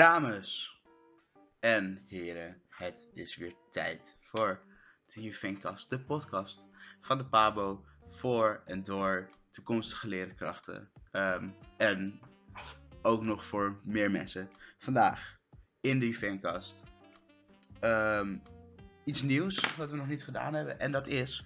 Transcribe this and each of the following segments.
Dames en heren, het is weer tijd voor de Juvencast, de podcast van de Pabo voor en door toekomstige leerkrachten. Ehm, en ook nog voor meer mensen. Vandaag in de Juvencast ehm, iets nieuws wat we nog niet gedaan hebben en dat is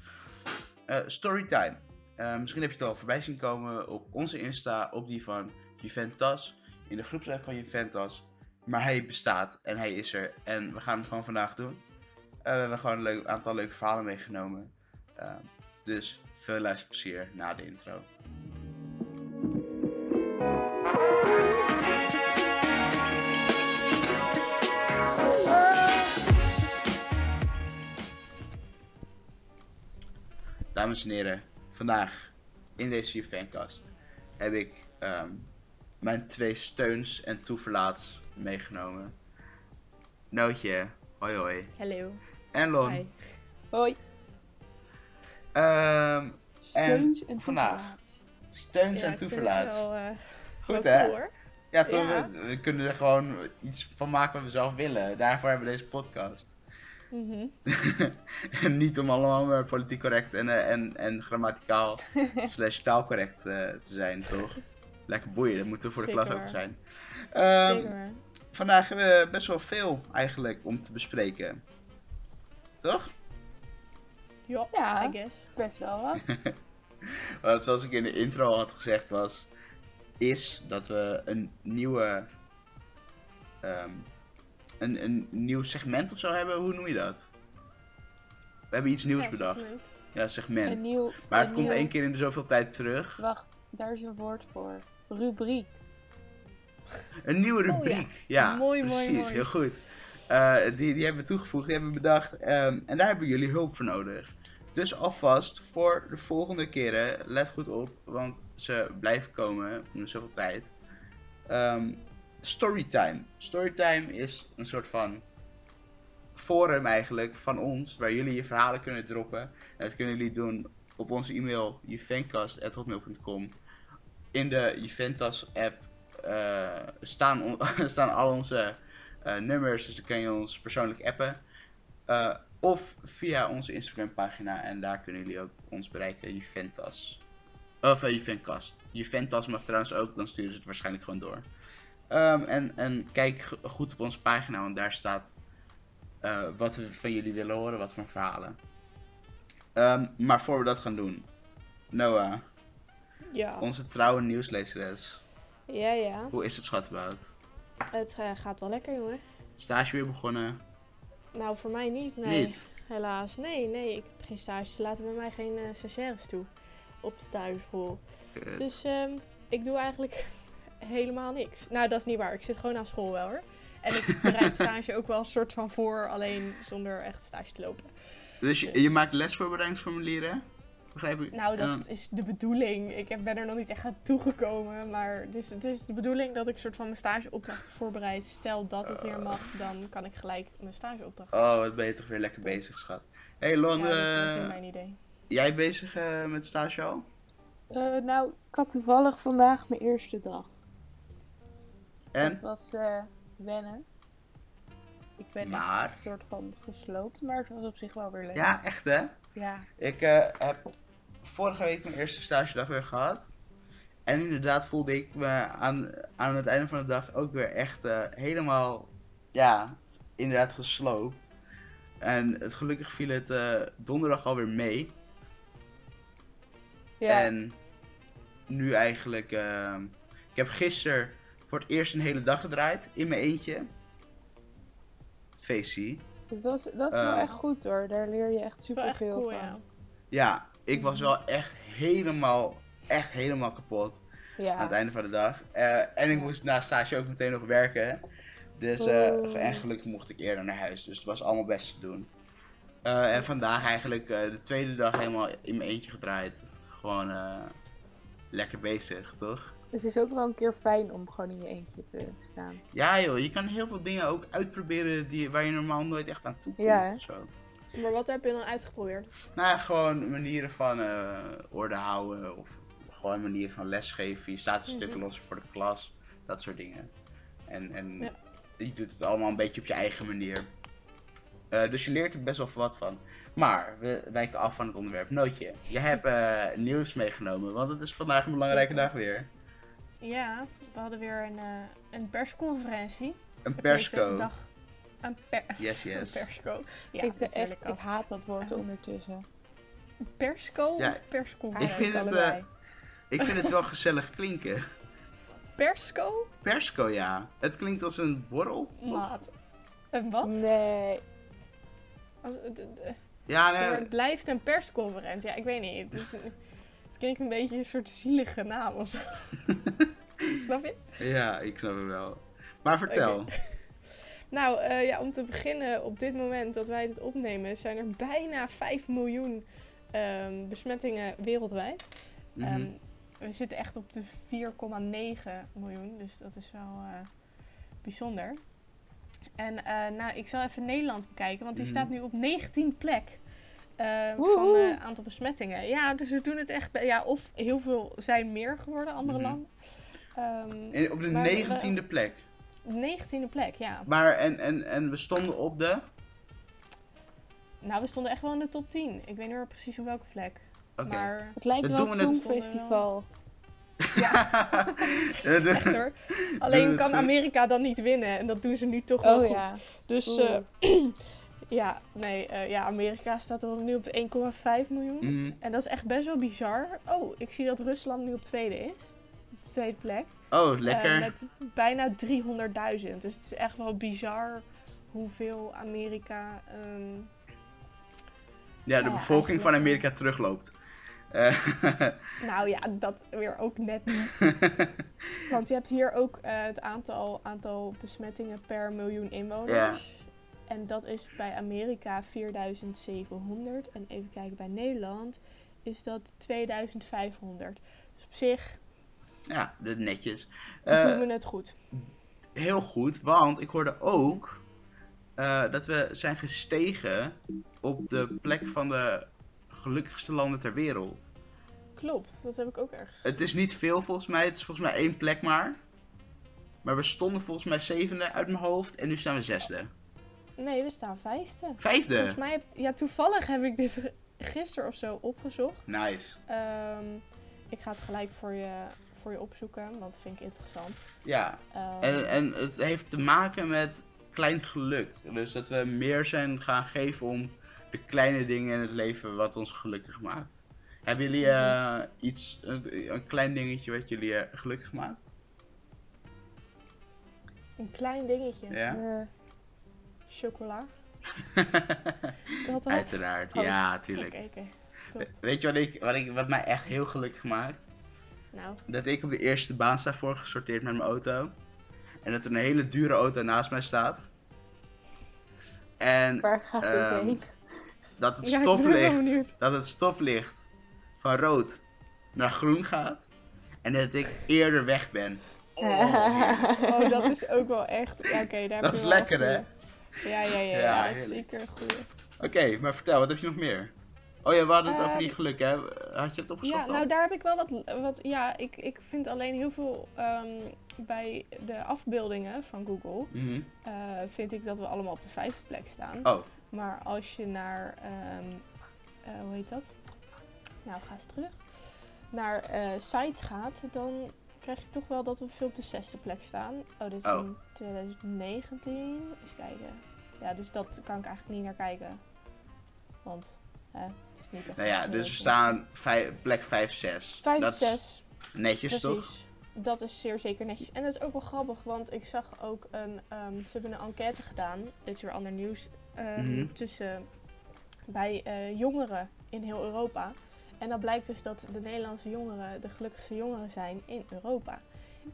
eh, Storytime. Eh, misschien heb je het al voorbij zien komen op onze Insta, op die van Juventus, in de groepsapp van Juventus. Maar hij bestaat en hij is er en we gaan het gewoon vandaag doen. Eh, we hebben gewoon een leuk, aantal leuke verhalen meegenomen. Uh, dus veel luisterplezier na de intro. Dames en heren, vandaag in deze Juvencast heb ik um, mijn twee steuns en toeverlaats meegenomen. Nootje, hoi hoi. Hallo. En Lon. Hi. Hoi. Ehm, Steuns en vandaag. toeverlaat. Steuns Ja, en toeverlaat. wel, eh, Goed hè? Ja toch, Ja. We, we kunnen er gewoon iets van maken wat we zelf willen. Daarvoor hebben we deze podcast. Mhm. en niet om allemaal maar politiek correct en, eh, en, en grammaticaal slash taalcorrect eh, te zijn, toch? Lekker boeien, dat moeten we voor de Zeker klas ook waar. zijn. Ehm, Zeker. Vandaag hebben we best wel veel eigenlijk om te bespreken. Toch? Ja, Ja. I guess. Best wel wat. Want zoals ik in de intro al had gezegd was, is dat we een nieuwe, ehm, een, een nieuw segment of zo hebben. Hoe noem je dat? We hebben iets nieuws Ja, bedacht. segment. Ja, segment. Een nieuw. maar het een komt nieuw- één keer in de zoveel tijd terug. Wacht, daar is een woord voor. Rubriek. Een nieuwe Oh, ja. rubriek. ja. Mooi, mooi, precies. mooi. Heel goed. Eh, die, die hebben we toegevoegd, die hebben we bedacht. ehm, en daar hebben jullie hulp voor nodig. Dus alvast voor de volgende keren, let goed op, want ze blijven komen in zoveel tijd. Ehm, storytime. Storytime is een soort van forum eigenlijk van ons, waar jullie je verhalen kunnen droppen. En dat kunnen jullie doen op onze e-mail juvencast.hotmail.com. In de Juventus app staan, on- staan al onze eh, nummers, dus dan kan je ons persoonlijk appen. Eh, of via onze Instagram pagina en daar kunnen jullie ook ons bereiken, Juventus. Of uh, Juvencast. Juventus mag trouwens ook, dan sturen ze het waarschijnlijk gewoon door. Ehm, en, en kijk goed op onze pagina, want daar staat eh, wat we van jullie willen horen, wat voor verhalen. Ehm, maar voor we dat gaan doen, Noah, Ja. onze trouwe nieuwslezeres. Ja, ja. Hoe is het schatbout? Het eh, gaat wel lekker, jongen. Stage weer begonnen? Nou, voor mij niet, nee. Niet? Helaas. Nee, nee, ik heb geen stage. Ze laten bij mij geen eh stagiaires toe op de. Kut. Dus ehm, ik doe eigenlijk helemaal niks. Nou, dat is niet waar. Ik zit gewoon aan school wel hoor. En ik bereid stage ook wel een soort van voor, alleen zonder echt stage te lopen. Dus je, dus- je maakt lesvoorbereidingsformulieren? Begrijp ik? Nou, dan- dat is de bedoeling. Ik heb- ben er nog niet echt aan toegekomen. Maar dus het is de bedoeling dat ik soort van mijn stageopdrachten voorbereid. Stel dat het weer mag, dan kan ik gelijk mijn stageopdracht. Oh, wat ben je toch weer lekker bezig, schat. hey Lon, ja, dat is eh, weer mijn idee. jij bezig eh, met stage al? Eh, nou, ik had toevallig vandaag mijn eerste dag. En? Het was eh, wennen. Ik ben Maar? echt een soort van gesloopt, maar het was op zich wel weer leuk. Ja, echt hè? Ja. Ik eh, heb vorige week mijn eerste stagedag weer gehad. En inderdaad voelde ik me aan, aan het einde van de dag ook weer echt eh, helemaal, ja, inderdaad gesloopt. En het, gelukkig viel het eh, donderdag alweer mee. Ja. En nu eigenlijk, eh, ik heb gisteren voor het eerst een hele dag gedraaid in mijn eentje. Facey. Het was, dat is wel Eh. echt goed hoor. Daar leer je echt Dat super veel cool, van. ja. Ja, ik was wel echt helemaal, echt helemaal kapot. Ja. aan het einde van de dag. Eh, en ik moest na stage ook meteen nog werken. Dus, Oh. en gelukkig mocht ik eerder naar huis. Dus het was allemaal best te doen. Eh, en vandaag eigenlijk de tweede dag helemaal in mijn eentje gedraaid. Gewoon lekker bezig, toch? Het is ook wel een keer fijn om gewoon in je eentje te staan. Ja joh, je kan heel veel dingen ook uitproberen die, waar je normaal nooit echt aan toe komt. Ja, of zo. Maar wat heb je dan uitgeprobeerd? Nou, gewoon manieren van eh, orde houden. Of gewoon manieren van lesgeven. Je staat een stuk Mhm. losser voor de klas. Dat soort dingen. En, en Ja. je doet het allemaal een beetje op je eigen manier. Eh, dus je leert er best wel wat van. Maar we wijken af van het onderwerp. Nootje, je hebt eh, nieuws meegenomen, want het is vandaag een belangrijke dag weer. Ja, we hadden weer een, een persconferentie. Een persco. Dag. Een, per, Yes, een yes. persco. Ja, ik, ben echt, ik haat dat woord ondertussen. Persco Ja, of persconferentie? Eigenlijk vind het, allebei. Ik vind het wel gezellig klinken. Persco? Persco, ja. Het klinkt als een borrel. Maat. En wat? Nee. Als, Ja, nee. het blijft een persconferentie. Ja, ik weet niet. Het, is een- het klinkt een beetje een soort zielige naam of zo. Snap je? Ja, ik snap het wel. Maar vertel. Nou, eh, ja, om te beginnen, op dit moment dat wij dit opnemen, zijn er bijna 5 miljoen ehm, besmettingen wereldwijd. Mhm. Ehm, we zitten echt op de 4,9 miljoen, dus dat is wel eh, bijzonder. En eh, nou, ik zal even Nederland bekijken, want die Mhm. staat nu op 19 plek. eh, van het aantal besmettingen. Ja, dus we doen het echt. bij- Ja, of heel veel zijn meer geworden, andere Mhm. landen. Ehm En op de maar we- negentiende plek. 19e plek, ja. Maar en, en, en we stonden op de. Nou, we stonden echt wel in de top 10. Ik weet niet meer precies op welke plek. Oké. Maar Het lijkt Dat wel een songfestival. Ja, echt hoor. Alleen kan. Amerika dan niet winnen. En dat doen ze nu toch wel Oh goed. ja. Dus eh, ja, nee, eh, ja, Amerika staat er nu op de 1,5 miljoen. Mhm. En dat is echt best wel bizar. Oh, ik zie dat Rusland nu op tweede is. Tweede plek. Oh, Eh, lekker. met bijna 300.000. Dus het is echt wel bizar hoeveel Amerika... ehm, Ja, de ja, bevolking van Amerika terugloopt. Eh, nou ja, dat weer ook net niet. Want je hebt hier ook eh, het aantal, aantal besmettingen per miljoen inwoners. En dat is bij Amerika 4700. En even kijken, bij Nederland is dat 2500. Dus op zich ja, dat netjes. doen Eh, we het goed. heel goed, want ik hoorde ook eh, dat we zijn gestegen op de plek van de gelukkigste landen ter wereld. Klopt, dat heb ik ook ergens. Het is niet veel volgens mij, het is volgens mij één plek maar. Maar we stonden volgens mij zevende uit mijn hoofd en nu staan we zesde. Nee, we staan vijfde. Vijfde! Volgens mij, heb- ja, toevallig heb ik dit gisteren of zo opgezocht. Nice. Ehm, ik ga het gelijk voor je, voor je opzoeken, want dat vind ik interessant. Ja, Ehm, en, en het heeft te maken met klein geluk. Dus dat we meer zijn gaan geven om de kleine dingen in het leven wat ons gelukkig maakt. Hebben jullie eh, iets, een, een klein dingetje wat jullie eh, gelukkig maakt? Een klein dingetje. Ja? Eh, Chocola. Dat. Uiteraard, Oh, ja, tuurlijk. Weet je wat, ik, wat, ik, wat mij echt heel gelukkig maakt? Nou, Dat ik op de eerste baan sta voorgesorteerd met mijn auto. En dat er een hele dure auto naast mij staat. En waar gaat het Ehm, heen? dat het ja, stoplicht, dat het stoplicht van rood naar groen gaat. En dat ik eerder weg ben. Oh, Oh, dat is ook wel echt. Ja, oké, daar heb Dat is lekker, hè? Ja, ja, ja. Ja, ja, dat is heerlijk. zeker goeie. Oké, maar vertel, wat heb je nog meer? Oh ja, we hadden het over die Ehm, geluk, hè? Had je het opgezocht Ja, al? nou daar heb ik wel wat. wat ja, ik, ik vind alleen heel veel ehm, bij de afbeeldingen van Google. Mhm. eh, vind ik dat we allemaal op de vijfde plek staan. Oh, Maar als je naar. ehm, eh, hoe heet dat? Nou, ga eens terug. Naar eh, sites gaat, dan krijg je toch wel dat we veel op de zesde plek staan. Oh, dit is Oh. in 2019. Eens kijken. Ja, dus dat kan ik eigenlijk niet naar kijken. Want hè, is niet echt. nou ja, dus we staan plek 5, 6. 5, dat is 6. netjes, toch? Dat is zeer zeker netjes. En dat is ook wel grappig, want ik zag ook een. ehm, ze hebben een enquête gedaan. Dit is weer ander nieuws. ehm, Mhm. Tussen. bij eh, jongeren in heel Europa. En dan blijkt dus dat de Nederlandse jongeren de gelukkigste jongeren zijn in Europa.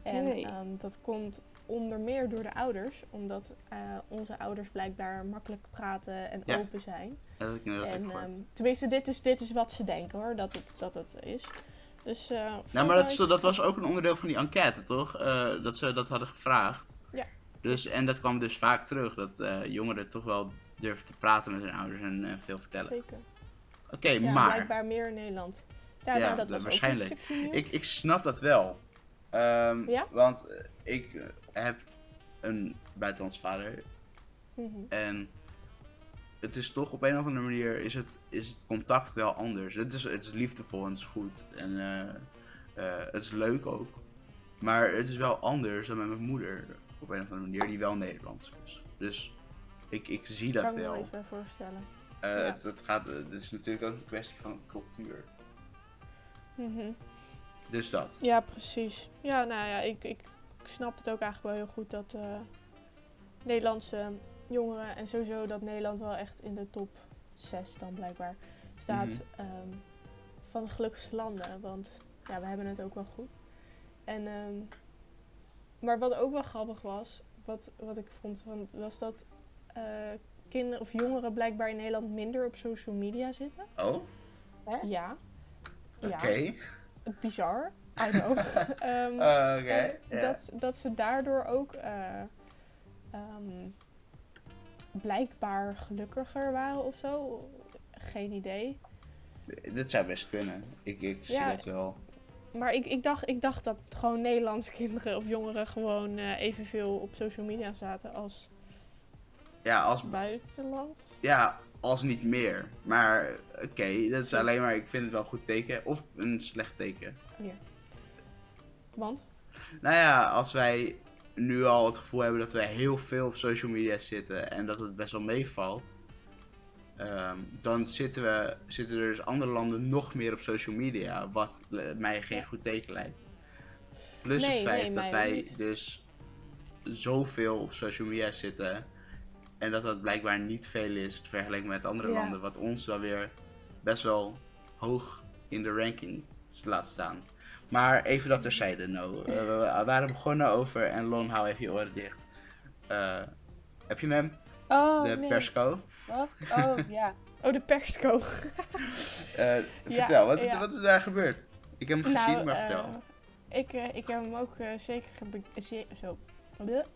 En Nee. ehm, dat komt onder meer door de ouders, omdat eh, onze ouders blijkbaar makkelijk praten en Ja. open zijn. Dat heb ik En ehm, tenminste, dit is, dit is wat ze denken hoor, dat het, dat het is. Dus, eh, Nou, maar dat, dat was ook een onderdeel van die enquête, toch? Eh, dat ze dat hadden gevraagd. Ja. Dus, en dat kwam dus vaak terug, dat jongeren toch wel durven te praten met hun ouders en veel vertellen. Zeker. Oké, Ja, maar blijkbaar meer in Nederland. Ja, Ja, nou, dat dat was waarschijnlijk. ook een stukje ik, ik snap dat wel. Ja? Want eh, ik eh, heb een buitenlandse vader. Mhm. En het is toch op een of andere manier is het, is het contact wel anders. Het is, het is liefdevol en het is goed. En eh, het is leuk ook. Maar het is wel anders dan met mijn moeder. Op een of andere manier, die wel Nederlands is. Dus ik, ik zie dat kan me wel wel. iets bij voorstellen. Ja. het, het, gaat, het is natuurlijk ook een kwestie van cultuur. Mhm. Dus dat. Ja, precies. Ja, nou ja, ik, ik, ik snap het ook eigenlijk wel heel goed dat eh, Nederlandse jongeren en sowieso dat Nederland wel echt in de top 6 dan blijkbaar staat Mhm. ehm, van de gelukkigste landen. Want ja, we hebben het ook wel goed. En, ehm, maar wat ook wel grappig was, wat, wat ik vond, van, was dat eh, kinderen of jongeren blijkbaar in Nederland minder op social media zitten. Oh, Ja. oké. Ja, bizar. I know. Ehm, Oké. dat, dat ze daardoor ook eh, ehm, blijkbaar gelukkiger waren of zo. Geen idee. Dit zou best kunnen. Ik, ik zie Ja. dat wel. Maar ik, ik, dacht, ik dacht dat gewoon Nederlandse kinderen of jongeren gewoon eh, evenveel op social media zaten als Ja, als, buitenland. ja, als niet meer. Maar oké, dat is alleen maar, ik vind het wel een goed teken. Of een slecht teken. Want? Nou ja, als wij nu al het gevoel hebben dat wij heel veel op social media zitten en dat het best wel meevalt, ehm, dan zitten, we, zitten er dus andere landen nog meer op social media, wat mij geen Ja. goed teken lijkt. Plus Nee, het feit nee, dat wij niet. dus zoveel op social media zitten en dat dat blijkbaar niet veel is vergeleken met andere Ja. landen, wat ons dan weer best wel hoog in de ranking laat staan. Maar even dat terzijde, no. Eh, we waren begonnen over, en Lon, hou even je oren dicht. Eh, heb je hem? Oh, de nee. persco? Wat? Oh, ja. Oh, de persco. Eh, Ja, vertel, wat is, ja. wat is daar gebeurd? Ik heb hem gezien, maar vertel. ik, ik heb hem ook zeker, zo,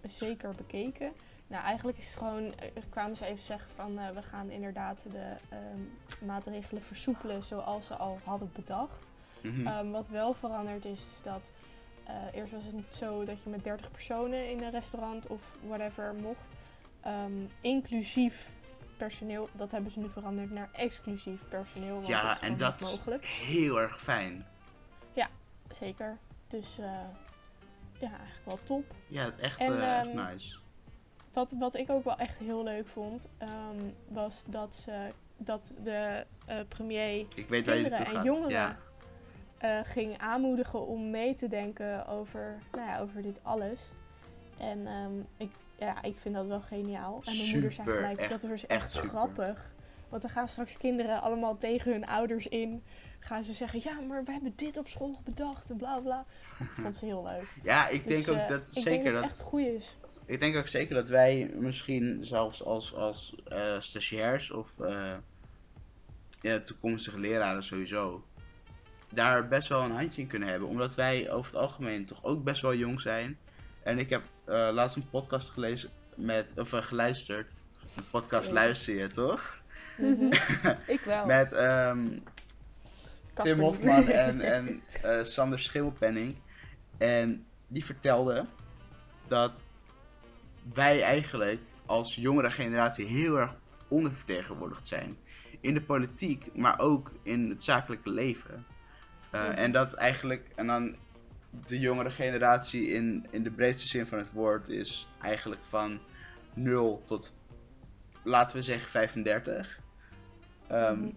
zeker bekeken. Nou, eigenlijk is het gewoon, eh, kwamen ze even zeggen van eh, we gaan inderdaad de ehm, maatregelen versoepelen zoals ze al hadden bedacht. Mhm. Ehm, wat wel veranderd is, is dat eh, eerst was het niet zo dat je met 30 personen in een restaurant of whatever mocht. Ehm, inclusief personeel, dat hebben ze nu veranderd naar exclusief personeel. Want dat ja, is en dat niet is mogelijk. heel erg fijn. Zeker. Dus ja, eigenlijk wel top. Ja, echt, En, echt nice. Wat, wat ik ook wel echt heel leuk vond, ehm, was dat, ze, dat de eh, premier Ik weet kinderen en jongeren Ja. eh, ging aanmoedigen om mee te denken over, nou ja, over dit alles. En ehm, ik, ja, ik vind dat wel geniaal. En mijn moeder zei Super, gelijk, echt- dat is echt echt super. grappig. Want dan gaan straks kinderen allemaal tegen hun ouders in. Gaan ze zeggen, ja, maar we hebben dit op school bedacht en bla bla. Ik vond ze heel leuk. ja, ik Dus, denk ook eh, dat zeker dat dat het echt goed is. Ik denk ook zeker dat wij misschien zelfs als, als eh, stagiairs of eh, ja, toekomstige leraren sowieso daar best wel een handje in kunnen hebben. Omdat wij over het algemeen toch ook best wel jong zijn. En ik heb eh, laatst een podcast gelezen met, of geluisterd. Een podcast Ja. luister je toch? Mhm. Ik wel. Met ehm, Tim. Hofman en, en Sander Schimmelpenning. En die vertelde dat wij eigenlijk als jongere generatie heel erg ondervertegenwoordigd zijn. In de politiek, maar ook in het zakelijke leven. Eh. En dat eigenlijk, en dan de jongere generatie in, in de breedste zin van het woord is eigenlijk van 0 tot, laten we zeggen, 35. Ehm, Mhm.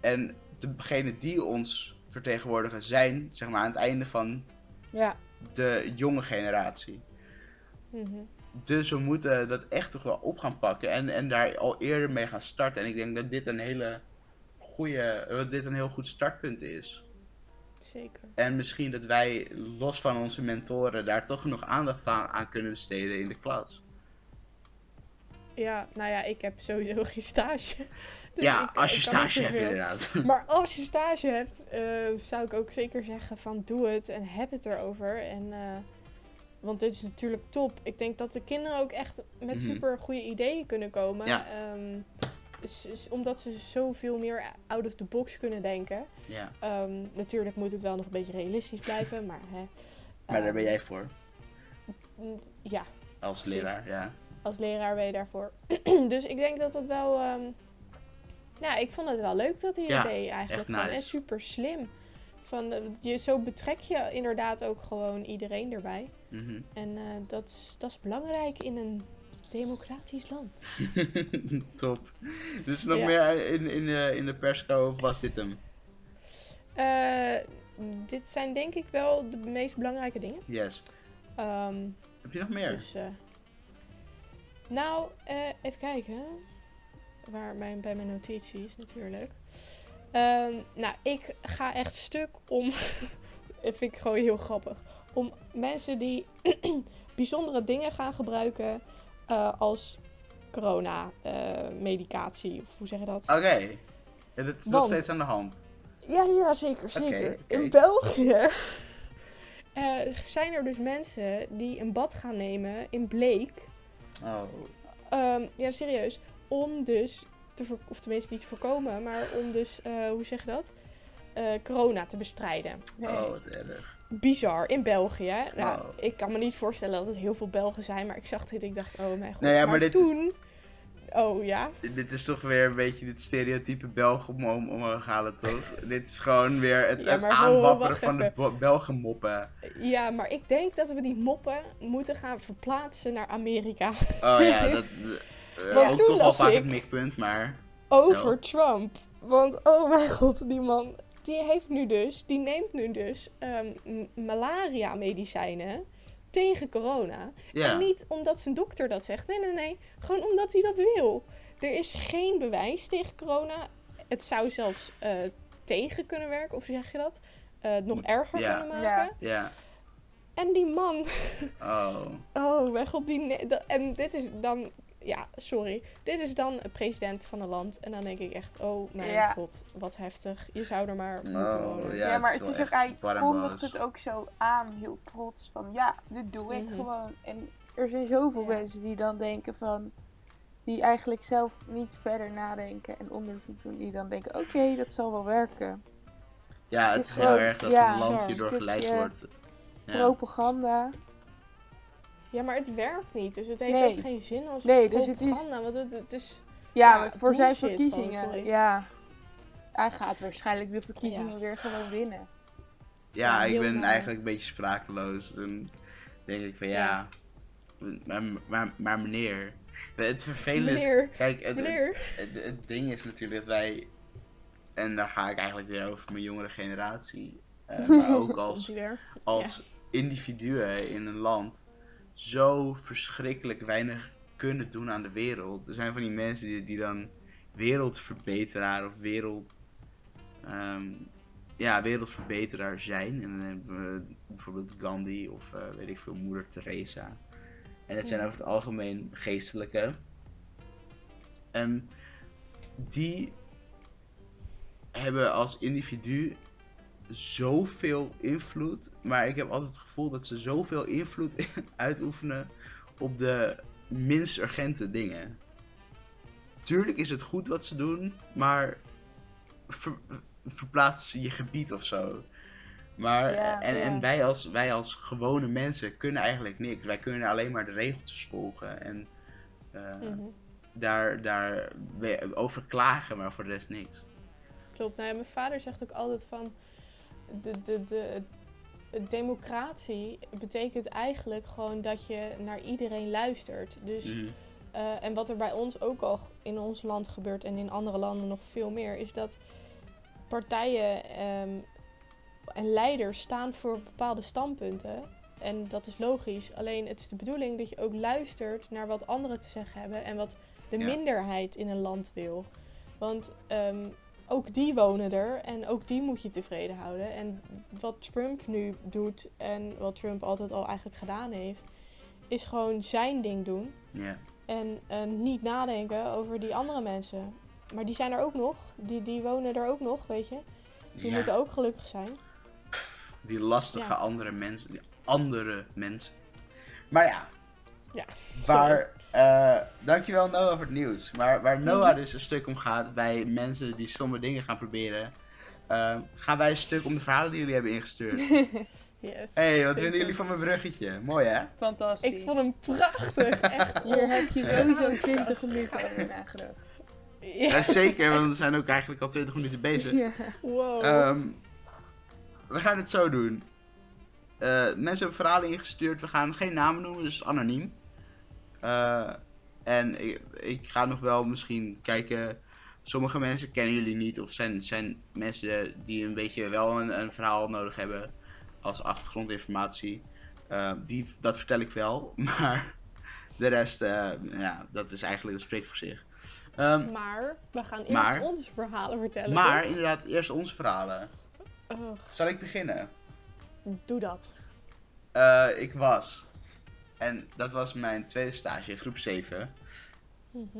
En degenen die ons vertegenwoordigen zijn, zeg maar, aan het einde van Ja. de jonge generatie. Mhm. Dus we moeten dat echt toch wel op gaan pakken en, en daar al eerder mee gaan starten. En ik denk dat dit een hele goede, dat dit een heel goed startpunt is. Zeker. En misschien dat wij, los van onze mentoren, daar toch nog aandacht aan, aan kunnen besteden in de klas. Ja, nou ja, ik heb sowieso geen stage. Dus ja, ik- als je stage hebt inderdaad. Maar als je stage hebt, eh, zou ik ook zeker zeggen van doe het en heb het erover. En, eh, want dit is natuurlijk top. Ik denk dat de kinderen ook echt met Mhm. super goede ideeën kunnen komen. Ja. Ehm, omdat ze zoveel meer out of the box kunnen denken. ja, Ehm, natuurlijk moet het wel nog een beetje realistisch blijven, maar hè. maar daar ben Ehm, jij voor. Ja, Als leraar, ja. Als leraar ben je daarvoor. dus ik denk dat dat wel. ehm, ja, ik vond het wel leuk dat hij Ja, deed eigenlijk. echt nice. En super slim. Van, eh, je, zo betrek je inderdaad ook gewoon iedereen erbij. Mhm. En eh, dat, is, dat is belangrijk in een democratisch land. Top. Dus nog Ja. meer in, in, de, in de persco of was dit hem? Eh, dit zijn denk ik wel de meest belangrijke dingen. Yes. Ehm, Heb je nog meer? dus, eh, nou, eh, even kijken. Waar mijn, bij mijn notities natuurlijk. Ehm, nou, ik ga echt stuk om. dat vind ik gewoon heel grappig. Om mensen die bijzondere dingen gaan gebruiken eh, als corona-medicatie. of hoe zeg je dat? Oké. Ja, dat is nog steeds aan de hand. Ja, ja, zeker, zeker. In België eh, zijn er dus mensen die een bad gaan nemen in bleek. Oh. Ehm, ja, serieus. Om dus, te voor- of tenminste niet te voorkomen, maar om dus, eh, hoe zeg je dat? Eh, corona te bestrijden. Oh, wat erg. Bizar, in België. hè? Nou, Oh. ik kan me niet voorstellen dat het heel veel Belgen zijn, maar ik zag dit, ik dacht, oh mijn god. Nou ja, maar maar dit- toen, oh ja, Dit is toch weer een beetje dit stereotype Belg om om omhoog halen, toch? dit is gewoon weer het, Ja, aanwapperen van de even. Belgen moppen. ja, maar ik denk dat we die moppen moeten gaan verplaatsen naar Amerika. Oh ja, dat uh, Want ook toen toch wel las vaak ik- het mikpunt, maar... over. Trump. Want, oh mijn god, die man, die heeft nu dus, die neemt nu dus ehm, m- malaria-medicijnen tegen corona. Ja, En niet omdat zijn dokter dat zegt. Nee, nee, nee. Gewoon omdat hij dat wil. Er is geen bewijs tegen corona. Het zou zelfs eh, tegen kunnen werken, of zeg je dat? Eh, nog erger Ja. kunnen maken. Ja. ja. En die man, Oh. oh mijn god, die en dit is dan, ja, sorry. Dit is dan een president van een land. En dan denk ik echt, oh mijn Ja. god, wat heftig. Je zou er maar moeten Oh, wonen. ja. Ja, maar het het is ook, hij kondigt het ook zo aan, heel trots, van ja, dit doe ik Mhm. gewoon. En er zijn zoveel Ja. mensen die dan denken van, die eigenlijk zelf niet verder nadenken en onderzoek doen, die dan denken, oké, dat zal wel werken. Ja, het Het is is heel gewoon- erg dat ja, een land hierdoor geleid wordt. Ja. Propaganda. Ja, maar het werkt niet. Dus het heeft Nee. ook geen zin als Nee, dus het is-. Want het, het is... Ja, Ja, maar voor zijn verkiezingen, gewoon, ja. Hij gaat waarschijnlijk de verkiezingen Ja. weer gewoon winnen. Ja, Ja, ik ben eigenlijk een beetje sprakeloos. Dan denk ik van ja, maar, maar, maar meneer. Het vervelende is, kijk, het, het, meneer. het, het ding is natuurlijk dat wij, en daar ga ik eigenlijk weer over mijn jongere generatie, eh, maar ook als, als individuen in een land zo verschrikkelijk weinig kunnen doen aan de wereld. Er zijn van die mensen die, die dan wereldverbeteraar of wereld, ehm, ja, wereldverbeteraar zijn. En dan hebben we bijvoorbeeld Gandhi of eh, weet ik veel, moeder Teresa. En het zijn over het algemeen geestelijke. En die hebben als individu zoveel invloed. Maar ik heb altijd het gevoel dat ze zoveel invloed uitoefenen op de minst urgente dingen. Tuurlijk is het goed wat ze doen, maar ver, verplaatsen ze je gebied of zo. Maar, Ja, en, ja. en wij, als, wij als gewone mensen kunnen eigenlijk niks. Wij kunnen alleen maar de regeltjes volgen en Mhm. daar, daar over klagen, maar voor de rest niks. Klopt. Nou ja, mijn vader zegt ook altijd van... De, de, de, democratie betekent eigenlijk gewoon dat je naar iedereen luistert. Dus, Mhm. eh, en wat er bij ons ook al in ons land gebeurt en in andere landen nog veel meer... is dat partijen ehm, en leiders staan voor bepaalde standpunten. En dat is logisch. Alleen het is de bedoeling dat je ook luistert naar wat anderen te zeggen hebben... en wat de Ja. minderheid in een land wil. Want ehm, ook die wonen er en ook die moet je tevreden houden. En wat Trump nu doet en wat Trump altijd al eigenlijk gedaan heeft, is gewoon zijn ding doen. Ja. En eh, niet nadenken over die andere mensen. Maar die zijn er ook nog. Die, die wonen er ook nog, weet je. Die Ja, moeten ook gelukkig zijn. die lastige Ja. andere mensen. Die andere mensen. Maar ja. Ja, Waar, eh, dankjewel Noah voor het nieuws. Maar waar Noah Mhm. dus een stuk om gaat bij mensen die stomme dingen gaan proberen. eh, gaan wij een stuk om de verhalen die jullie hebben ingestuurd. Yes. hey, wat vinden jullie van mijn bruggetje? Mooi hè? Fantastisch. Ik vond hem prachtig, echt. Hier heb je Ja. sowieso 20 minuten over nagedacht. Ja. Ja, zeker, want we zijn ook eigenlijk al 20 minuten bezig. Ja. Wow. Ehm, we gaan het zo doen. Eh, mensen hebben verhalen ingestuurd. We gaan geen namen noemen, dus anoniem. Eh, en ik, ik ga nog wel misschien kijken. Sommige mensen kennen jullie niet, of zijn, zijn mensen die een beetje wel een, een verhaal nodig hebben als achtergrondinformatie. Eh, die, dat vertel ik wel, maar de rest, eh, ja, dat is eigenlijk een spreek voor zich. Ehm, maar we gaan eerst maar- onze verhalen vertellen. maar toch? inderdaad, eerst onze verhalen. Oh, Zal ik beginnen? doe dat. Ik was. En dat was mijn tweede stage, groep 7. Mhm.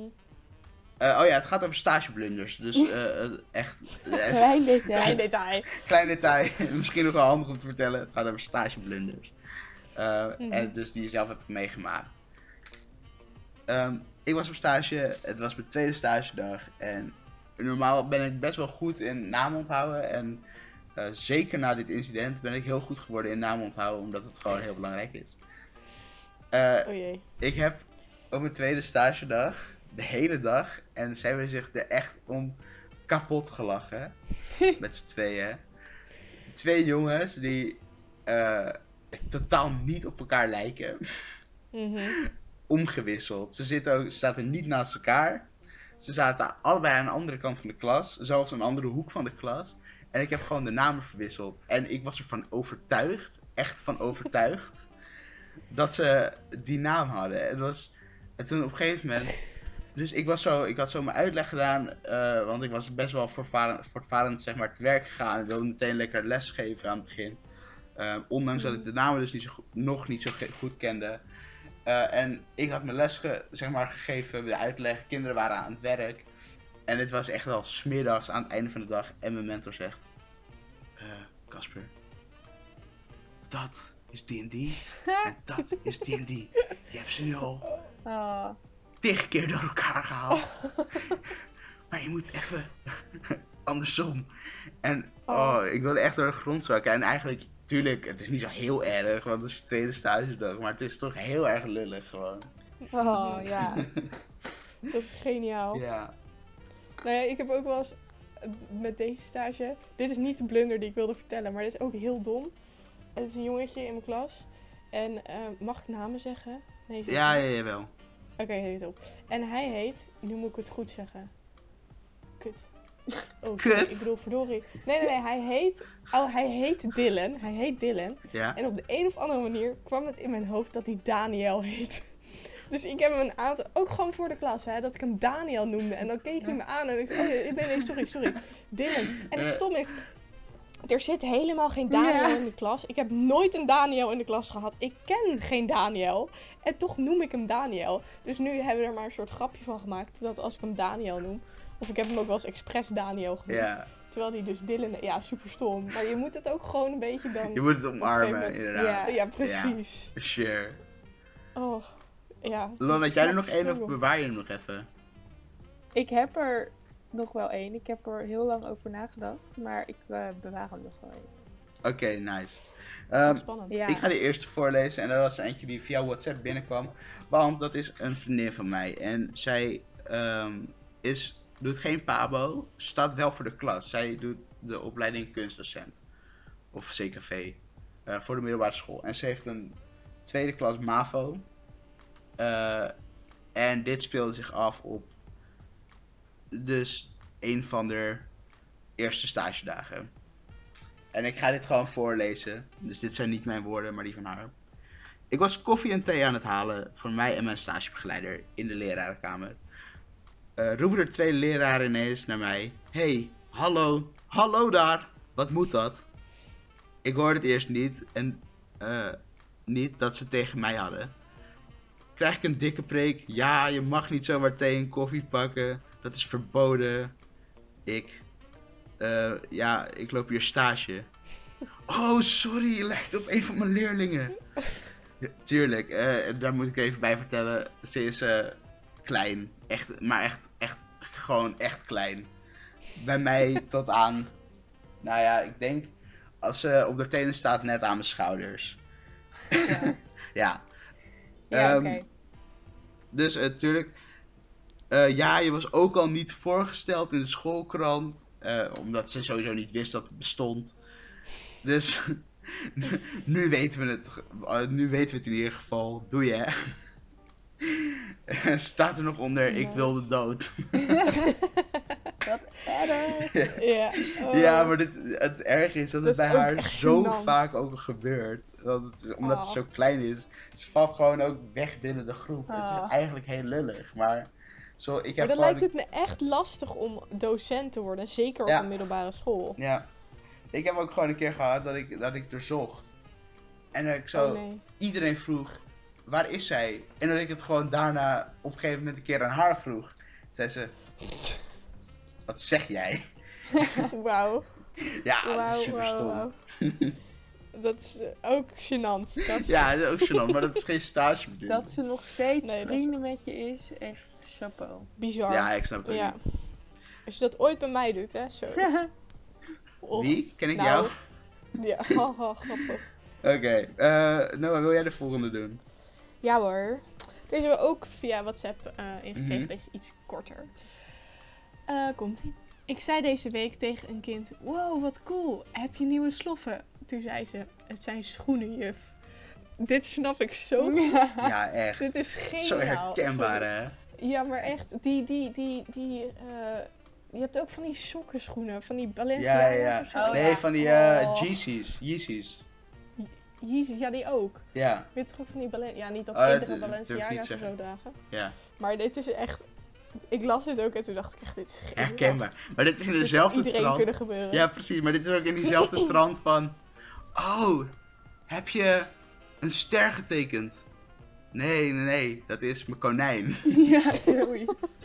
Eh, oh ja, het gaat over stageblunders. Dus eh, eh, echt, Klein detail. Klein detail. klein detail. Misschien nog wel handig om te vertellen. Het gaat over stageblunders. Eh, Mhm. En dus die je zelf hebt meegemaakt. Ehm, ik was op stage. Het was mijn tweede stagedag. En normaal ben ik best wel goed in naam onthouden. En eh, zeker na dit incident ben ik heel goed geworden in naam onthouden. Omdat het gewoon heel belangrijk is. Eh, Oh jee. ik heb op mijn tweede stagedag, de hele dag, en ze hebben zich er echt om kapot gelachen. met z'n tweeën. Twee jongens die eh, totaal niet op elkaar lijken. Mhm. Omgewisseld. Ze, zitten ook, ze zaten niet naast elkaar. Ze zaten allebei aan de andere kant van de klas. Zelfs aan een andere hoek van de klas. En ik heb gewoon de namen verwisseld. En ik was ervan overtuigd, echt van overtuigd, dat ze die naam hadden. Het was, en toen op een gegeven moment. Dus ik, was zo, ik had zo mijn uitleg gedaan, eh, want ik was best wel voortvarend, voortvarend zeg maar, te werk gegaan. Ik wilde meteen lekker les geven aan het begin. Eh, ondanks dat ik de namen dus niet zo nog niet zo goed kende. Eh, en ik had mijn les ge- zeg maar, gegeven, de uitleg, kinderen waren aan het werk. En het was echt wel smiddags aan het einde van de dag. En mijn mentor zegt: "Eh, Casper, dat is D&D. en dat is D&D. Je hebt ze nu al Oh. tig keer door elkaar gehaald. maar je moet even andersom. En oh, Oh. ik wilde echt door de grond zakken. En eigenlijk, tuurlijk, het is niet zo heel erg, want het is je tweede stagedag. Maar het is toch heel erg lullig gewoon. Oh, ja. Dat is geniaal. Ja. Nou ja, ik heb ook wel eens met deze stage. Dit is niet de blunder die ik wilde vertellen, maar dit is ook heel dom. Het is een jongetje in mijn klas. En eh, mag ik namen zeggen? Nee, zeg Ja, ja, jawel. Oké, heet op. En hij heet, nu moet ik het goed zeggen. Kut. Oh, sorry, Kut? Ik bedoel, verdorie. Nee, nee, nee, hij heet, oh, hij heet Dylan. Hij heet Dylan. Ja. En op de een of andere manier kwam het in mijn hoofd dat hij Daniel heet. Dus ik heb hem een aantal, ook gewoon voor de klas, hè, dat ik hem Daniel noemde. En dan keek hij me aan en ik zei, oh nee, nee, nee, sorry, sorry. Dylan. En het stom is, er zit helemaal geen Daniel Ja. in de klas. Ik heb nooit een Daniel in de klas gehad. Ik ken geen Daniel. En toch noem ik hem Daniel. Dus nu hebben we er maar een soort grapje van gemaakt. Dat als ik hem Daniel noem. Of ik heb hem ook wel eens expres Daniel genoemd. Ja. Terwijl die dus Dylan... Ja, super stom. Maar je moet het ook gewoon een beetje dan... Je moet het omarmen, inderdaad. Ja, precies. Sure. Oh, ja. Lon, dus had jij er nog één of bewaar je hem nog even? Ik heb er nog wel één. Ik heb er heel lang over nagedacht. Maar ik eh, bewaar hem nog wel één. Oké, nice. Ehm, spannend. Ja. Ik ga de eerste voorlezen en dat was eentje die via WhatsApp binnenkwam. Want dat is een vriendin van mij. En zij ehm, is, doet geen pabo, staat wel voor de klas. Zij doet de opleiding kunstdocent. Of CKV. eh, voor de middelbare school. En ze heeft een tweede klas MAVO. Eh, en dit speelde zich af op dus een van de eerste stagedagen. En ik ga dit gewoon voorlezen. Dus dit zijn niet mijn woorden, maar die van haar. Ik was koffie en thee aan het halen voor mij en mijn stagebegeleider in de lerarenkamer. Eh roepen er twee leraren ineens naar mij. hey, hallo, hallo daar, wat moet dat? Ik hoorde het eerst niet en eh, niet dat ze tegen mij hadden. Krijg ik een dikke preek? Ja, je mag niet zomaar thee en koffie pakken. Dat is verboden. Ik. eh, ja, ik loop hier stage. Oh, sorry, je lijkt op een van mijn leerlingen. Ja, tuurlijk, eh, daar moet ik even bij vertellen. Ze is eh, klein. Echt, maar echt, echt, gewoon echt klein. Bij mij tot aan, nou ja, ik denk als ze op de tenen staat, net aan mijn schouders. Ja, Ja, ja Ehm, oké. dus natuurlijk. Eh, ja, je was ook al niet voorgesteld in de schoolkrant. eh, omdat ze sowieso niet wist dat het bestond. Dus nu weten we het. eh, nu weten we het in ieder geval. Doe je. Staat er nog onder, ik Nice. wilde dood. Wat erg. Ja. oh. Ja, maar dit, het erg is dat het Dat bij haar zo gênant. vaak ook gebeurt. Het omdat Oh. ze zo klein is. Ze valt gewoon ook weg binnen de groep. Het Oh. is eigenlijk heel lullig. Maar zo, ik Maar heb dan gewoon... lijkt het me echt lastig om docent te worden. Zeker op een middelbare school. Ja. Ik heb ook gewoon een keer gehad dat ik, dat ik er zocht. En dat ik zo... Oh nee. Iedereen vroeg, waar is zij? En dat ik het gewoon daarna op een gegeven moment een keer aan haar vroeg. Toen zei ze... Wat zeg jij? Wauw. Ja, dat is super wauw, stom. Dat is eh, ook gênant. Dat is- Ja, dat is ook gênant, maar dat is geen stage Dat ze nog steeds Nee, is- met je is, echt chapeau. bizar. Ja, ik snap het Ja. niet. Als je dat ooit bij mij doet, hè. Zo. Wie? Ken ik nou. jou? Ja, grappig. Oké, eh Noah, wil jij de volgende doen? Ja hoor. Deze hebben we ook via WhatsApp eh ingekregen. Mhm. Deze is iets korter. Eh komt ie. Ik zei deze week tegen een kind: Wow, wat cool. Heb je nieuwe sloffen? Toen zei ze: Het zijn schoenen, juf. Dit snap ik zo. goed. Ja, echt. Dit is geniaal. Zo herkenbaar, hè? Ja, maar echt, die, die, die, die, eh, je hebt ook van die sokkenschoenen, van die Ja, Balenciaga's ja, of zo. Oh, nee, ja. van die eh Oh. Yeezys. Yeezys. Jezus, ja, die ook. Ja, Weet je toch ook van die Balen Ja, niet dat Oh, kinderen Balenciaga's of zo dragen. ja. Maar dit is echt, ik las dit ook en toen dacht ik echt, dit is geniaal. Herkenbaar. Maar dit is in Dit dezelfde iedereen trant. kunnen gebeuren. Ja, precies. Maar dit is ook in diezelfde trant van... Oh, heb je een ster getekend? Nee, nee, nee. Dat is mijn konijn. Ja, zoiets.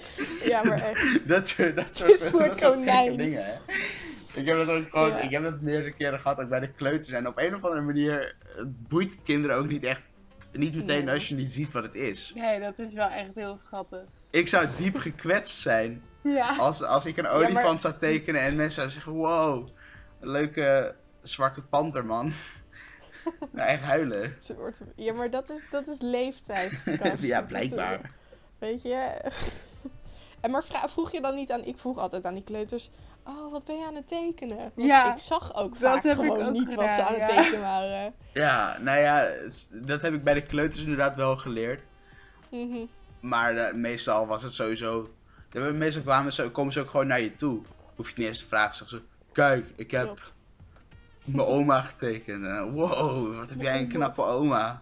Ja, maar echt. dat soort, dat soort, dat soort gekke dingen, hè. Ik heb dat ook gewoon... Ja. Ik heb dat meerdere keren gehad, ook bij de kleuters. En op een of andere manier eh, boeit het kinderen ook niet echt... Niet meteen Nee. als je niet ziet wat het is. Nee, dat is wel echt heel schattig. Ik zou diep gekwetst zijn Ja. als, als ik een maar- olifant zou tekenen en mensen zouden zeggen: Wow, een leuke zwarte panter, man. nou, echt huilen. Wordt- Ja, maar dat is, dat is leeftijd. Ja, blijkbaar. Weet je? En maar vroeg je dan niet aan... Ik vroeg altijd aan die kleuters... Oh, wat ben je aan het tekenen? Want Ja, ik zag ook vaak heb ik gewoon ook niet wat ze aan het ja. tekenen waren. Ja, nou ja, dat heb ik bij de kleuters inderdaad wel geleerd. Mhm. Maar eh, meestal was het sowieso. Meestal kwamen ze, komen ze ook gewoon naar je toe. Hoef je het niet eens te vragen. Zeggen ze: Kijk, ik heb Klopt. Mijn oma getekend. En wow, wat heb jij een knappe oma.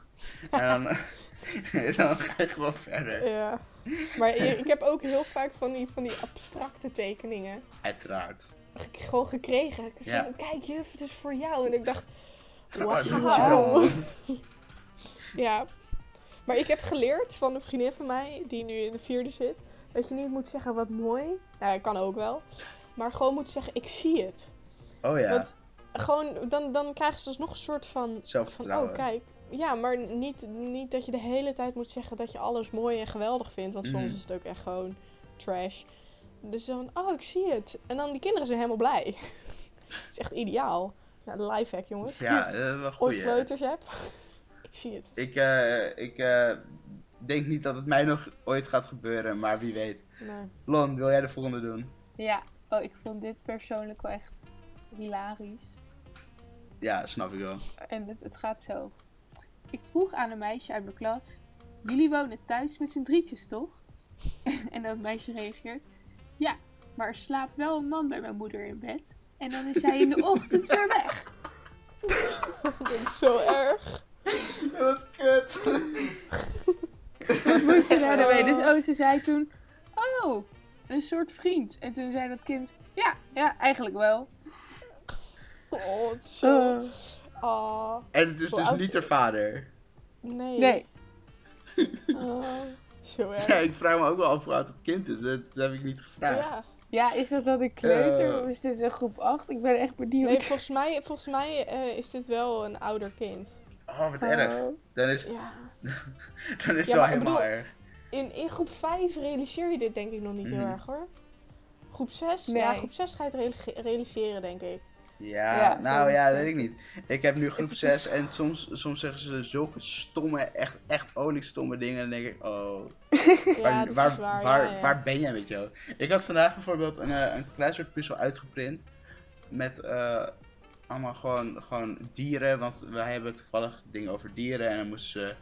En dan, dan ga je gewoon verder. Ja. Maar ik heb ook heel vaak van die, van die abstracte tekeningen Uiteraard. ge- gewoon gekregen. Ik zei, Ja. kijk juf, het is voor jou. En ik dacht, Oh, wauw. Ja. Maar ik heb geleerd van een vriendin van mij, die nu in de vierde zit, dat je niet moet zeggen wat mooi. Nou, dat kan ook wel. Maar gewoon moet zeggen, ik zie het. Oh ja, Want gewoon, dan, dan krijgen ze dus nog een soort van, van oh kijk. Ja, maar niet, niet dat je de hele tijd moet zeggen dat je alles mooi en geweldig vindt. Want soms Mhm. is het ook echt gewoon trash. Dus dan, oh ik zie het. En dan die kinderen zijn helemaal blij. Het is echt ideaal. Ja, de lifehack jongens. Ja, dat is wel Ooit goed. kleuters heb. Ik zie het. Ik, eh, ik eh, denk niet dat het mij nog ooit gaat gebeuren, maar wie weet. Nee. Lon, wil jij de volgende doen? Ja. Oh, ik vond dit persoonlijk wel echt hilarisch. Ja, snap ik wel. En het, het gaat zo. Ik vroeg aan een meisje uit mijn klas: Jullie wonen thuis met z'n drietjes, toch? en dat meisje reageert: Ja, maar er slaapt wel een man bij mijn moeder in bed. En dan is hij in de ochtend weer weg. Dat is zo erg. Wat kut. Wat moet je daar nou mee? Dus oh, ze zei toen: Oh, een soort vriend. En toen zei dat kind: Ja, ja, eigenlijk wel. Oh, het is zo... Oh. Oh, En het is dus oud niet haar vader. nee. Nee, Oh, zo erg. Ja, ik vraag me ook wel af hoe oud het kind is. Dat heb ik niet gevraagd. Ja. ja, is dat dan een kleuter Eh. of is dit een groep 8? Ik ben echt benieuwd. Nee, volgens mij, volgens mij eh, is dit wel een ouder kind. Oh, wat erg. Oh. Dan is, Ja. dan is het wel helemaal bedoel- erg. In, in groep 5 realiseer je dit denk ik nog niet heel Mhm. erg hoor. Groep 6? Nee. Ja, groep 6 ga je het reali- realiseren denk ik. Ja, Ja, nou ja, weet ik niet. Ik heb nu groep Even 6 en soms, soms zeggen ze zulke stomme, echt, echt oliestomme dingen. En dan denk ik, oh, Ja, waar, waar, waar. waar, ja, ja. waar ben jij, weet je wel? Ik had vandaag bijvoorbeeld een, eh, een kruiswoordpuzzel uitgeprint. Met eh, allemaal gewoon, gewoon dieren. Want wij hebben toevallig dingen over dieren. En dan moesten ze,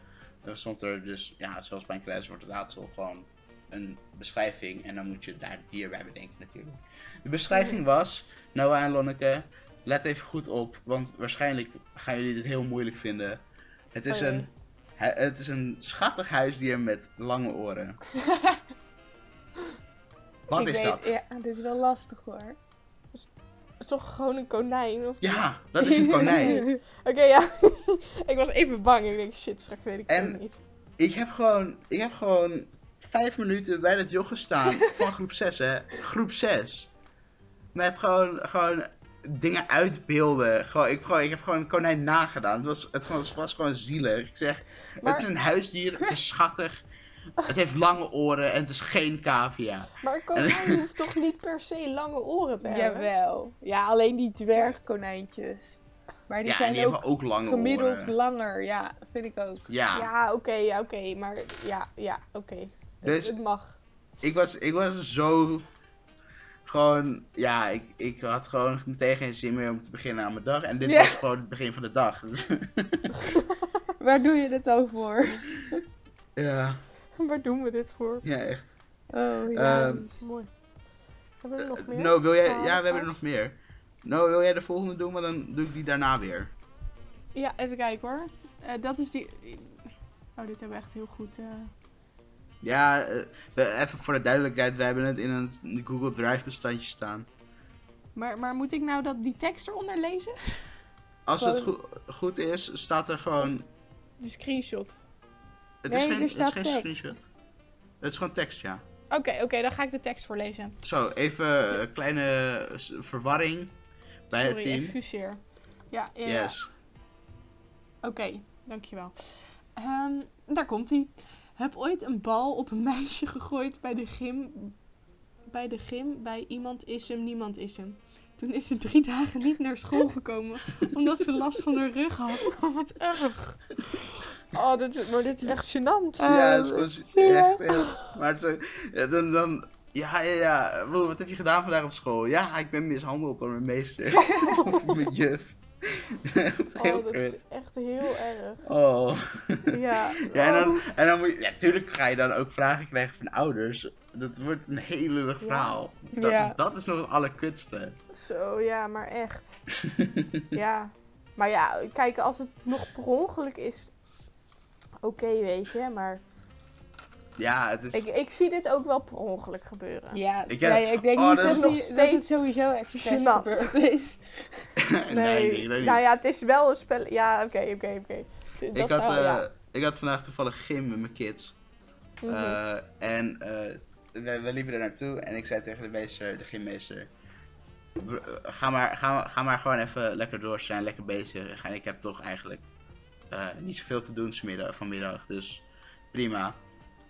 dan stond er dus, ja, zoals bij een kruiswoordraadsel, gewoon een beschrijving. En dan moet je daar dier bij bedenken natuurlijk. De beschrijving was, Noah en Lonneke, let even goed op. Want waarschijnlijk gaan jullie dit heel moeilijk vinden. Het is Oh een... Het is een schattig huisdier met lange oren. Wat Ik is weet- dat? Ja, dit is wel lastig hoor. Het is, het toch gewoon een konijn? Of Ja, dat is een konijn. Oké, ja. ik was even bang. Ik denk, shit, straks weet ik het En- niet. Ik heb gewoon, ik heb gewoon vijf minuten bij dat joch gestaan van groep 6, hè. Groep 6. Met gewoon, gewoon dingen uitbeelden. Gewoon, ik, gewoon, ik heb gewoon een konijn nagedaan. Het was, het was, was gewoon zielig. Ik zeg, Maar- het is een huisdier, het is schattig. Het heeft lange oren en het is geen cavia. Maar een konijn hoeft toch niet per se lange oren te hebben? Jawel. Ja, alleen die dwergkonijntjes. Maar die ja, zijn die ook hebben ook lange gemiddeld oren. langer. Ja, vind ik ook. Ja, Ja, oké, ja, oké. Maar ja, ja, oké. Dus- Het, het mag. ik was, ik was zo. Gewoon, ja, ik, ik had gewoon meteen geen zin meer om te beginnen aan mijn dag. En dit Ja. was gewoon het begin van de dag. Waar doe je dit over voor? ja, Waar doen we dit voor? ja, echt. Oh, ja. Ehm, Mooi. Hebben we er nog meer? No, wil jij, ja, we hebben er nog meer. No, wil jij de volgende doen, maar dan doe ik die daarna weer. Ja, even kijken hoor. Eh, dat is die... Oh, dit hebben we echt heel goed... eh, Ja, eh, we- even voor de duidelijkheid, we hebben het in een Google Drive bestandje staan. Maar, maar moet ik nou dat, die tekst eronder lezen? Als het goed, is, staat er gewoon. De screenshot. Het Nee, is geen, er het staat is geen tekst. screenshot. Het is gewoon tekst, ja. Oké, oké, dan ga ik de tekst voorlezen. Zo, even een kleine verwarring bij Sorry, het team. excuseer. Ja, ja. Yes. Oké, dankjewel. Ehm daar komt hij. Heb ooit een bal op een meisje gegooid bij de gym. Bij de gym, bij iemand is hem, niemand is hem. Toen is ze drie dagen niet naar school gekomen, omdat ze last van haar rug had. Oh, wat erg. Oh, dit is, maar dit is echt gênant. ja, Eh, het was echt heel... Maar het, is- ja, dan, dan... Ja, ja, ja. Wow, wat heb je gedaan vandaag op school? Ja, ik ben mishandeld door mijn meester. of mijn juf. Heel Oh, dat kut. is echt heel erg. Oh. Ja. Ja, en oh, dan, en dan moet je... Ja, tuurlijk ga je dan ook vragen krijgen van ouders. Dat wordt een heel lullig Ja. verhaal. Dat, Ja. dat is nog het allerkutste. Zo, ja, maar echt. Ja. Maar ja, kijk, als het nog per ongeluk is, oké, weet je. Maar Ja, het is... ik, ik zie dit ook wel per ongeluk gebeuren. Ja, Ik ik, heb- ik denk Oh, niet dat dat, is die- nog dat steeds het sowieso expres gênant. gebeurd is. nee, ik weet niet. nou ja, het is wel een spel. Ja, oké, oké, oké. Dat ik, had, zou, eh, ja. ik had vandaag toevallig gym met mijn kids. Mhm. Eh, en eh, we, we liepen er naartoe en ik zei tegen de meester, de gymmeester... "Br- eh, Ga maar, ga, maar- ga maar gewoon even lekker door zijn, lekker bezig. En ik heb toch eigenlijk eh, niet zoveel te doen 's middag, vanmiddag, dus prima.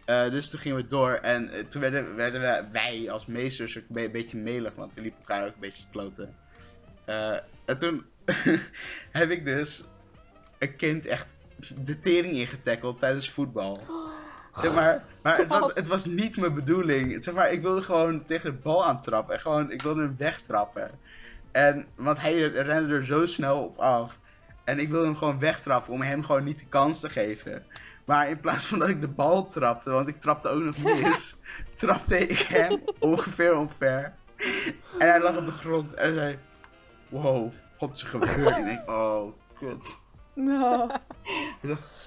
Eh, dus toen gingen we door en eh, toen werden, werden we, wij als meesters ook een be- beetje melig, want we liepen elkaar ook een beetje te kloten. Eh, en toen heb ik dus een kind echt de tering ingetackeld tijdens voetbal. Zeg maar, maar het, was, het was niet mijn bedoeling. Zeg maar, ik wilde gewoon tegen de bal aantrappen. En gewoon, ik wilde hem wegtrappen. En, want hij rende er zo snel op af. En ik wilde hem gewoon wegtrappen om hem gewoon niet de kans te geven. Maar in plaats van dat ik de bal trapte, want ik trapte ook nog mis, trapte ik hem ongeveer omver. En hij lag op de grond en zei: Wow, wat is er gebeurd? En ik denk: Oh. Nou,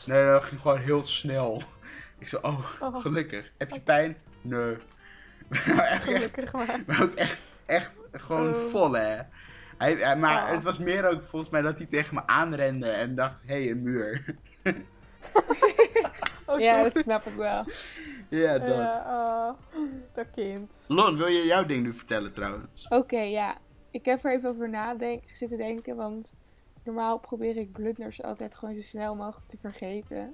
Nee, dat ging gewoon heel snel. Ik zo, oh, Oh. gelukkig. Heb je pijn? Nee. Maar Gelukkig maar. maar ook echt, echt gewoon Oh. vol, hè. Hij, maar het was meer ook volgens mij dat hij tegen me aanrende en dacht, hé, hey, een muur. Oh, ja, dat snap ik wel. ja, dat. Ja, oh, dat kind. Lon, wil je jouw ding nu vertellen trouwens? Oké, ja. Ik heb er even over nadenken, zitten denken, want normaal probeer ik blunders altijd gewoon zo snel mogelijk te vergeten.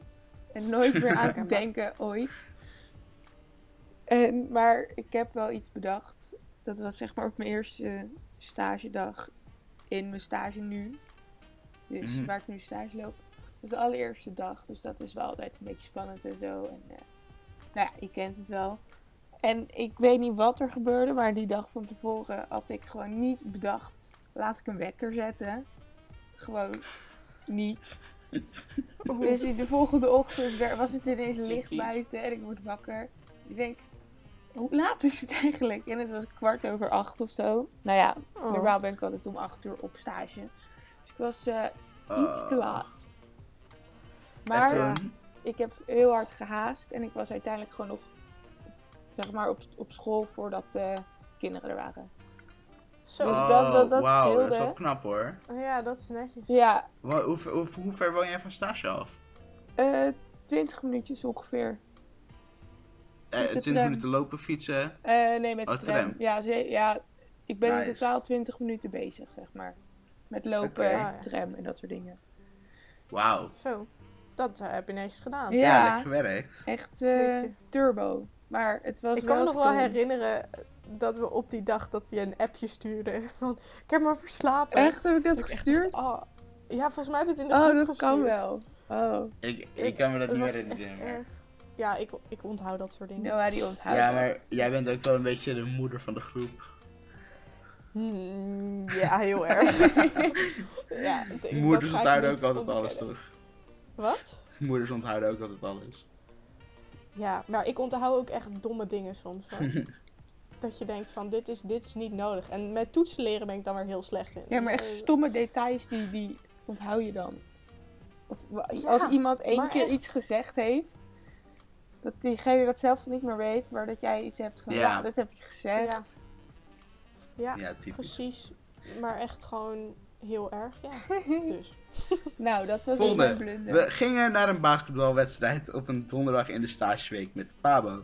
En nooit meer aan te denken, ooit. En, maar ik heb wel iets bedacht. Dat was zeg maar op mijn eerste stagedag in mijn stage nu. Dus Mhm. waar ik nu stage loop. Is de allereerste dag. Dus dat is wel altijd een beetje spannend en zo. En, eh, nou ja, je kent het wel. En ik weet niet wat er gebeurde. Maar die dag van tevoren had ik gewoon niet bedacht. Laat ik een wekker zetten. Gewoon niet. Dus de volgende ochtend was het ineens licht buiten en ik word wakker. Ik denk, hoe laat is het eigenlijk? En het was kwart over acht of zo. Nou ja, Oh. normaal ben ik altijd om acht uur op stage. Dus ik was eh, iets te Oh. laat. Maar ik heb heel hard gehaast en ik was uiteindelijk gewoon nog, zeg maar, op, op school voordat de kinderen er waren. Zo. Dus dat- dat- dat wauw, dat is wel knap hoor. Oh ja, dat is netjes. Ja, Hoe, hoe, hoe ver woon jij van stage af? eh 20 minuutjes ongeveer. Eh, de 20 tram. minuten lopen, fietsen. Eh, nee, met de Oh, tram. tram. Ja, ze, ja, ik ben in totaal 20 minuten bezig, zeg maar. Met lopen, tram en dat soort dingen. Wauw. Zo. Dat eh, heb je netjes gedaan. Ja. Ja, gewerkt. Echt eh, turbo. Maar het was Ik kan me wel nog wel herinneren dat we op die dag dat je een appje stuurde van ik heb me verslapen. Echt, heb ik dat Dat ik echt gestuurd? dacht, oh. Ja, volgens mij heb je het in de Oh, dat kan wel. Oh, Ik, ik, Ik- kan me dat niet meer herinneren. Ja, ik, ik onthoud dat soort dingen. Noah die onthoudt Ja, dat. maar jij bent ook wel een beetje de moeder van de groep. Hmm, ja, heel erg. ja, ik- Moeders ik onthouden ook altijd alles, toch? Wat? Moeders onthouden ook altijd alles. Ja, maar ik onthoud ook echt domme dingen soms. dat je denkt van dit is, dit is niet nodig. En met toetsen leren ben ik dan weer heel slecht in. Ja, maar echt Eh, stomme details, die, die onthoud je dan. Of Ja, als iemand één keer echt. iets gezegd heeft, dat diegene dat zelf niet meer weet, maar dat jij iets hebt van, ja, Ja. dat heb je gezegd. Ja. Ja, Ja, typisch. precies. Maar echt gewoon heel erg, ja. Dus. nou, dat was dus Volgende. mijn blunder. We gingen naar een basketbalwedstrijd op een donderdag in de stageweek met Pabo.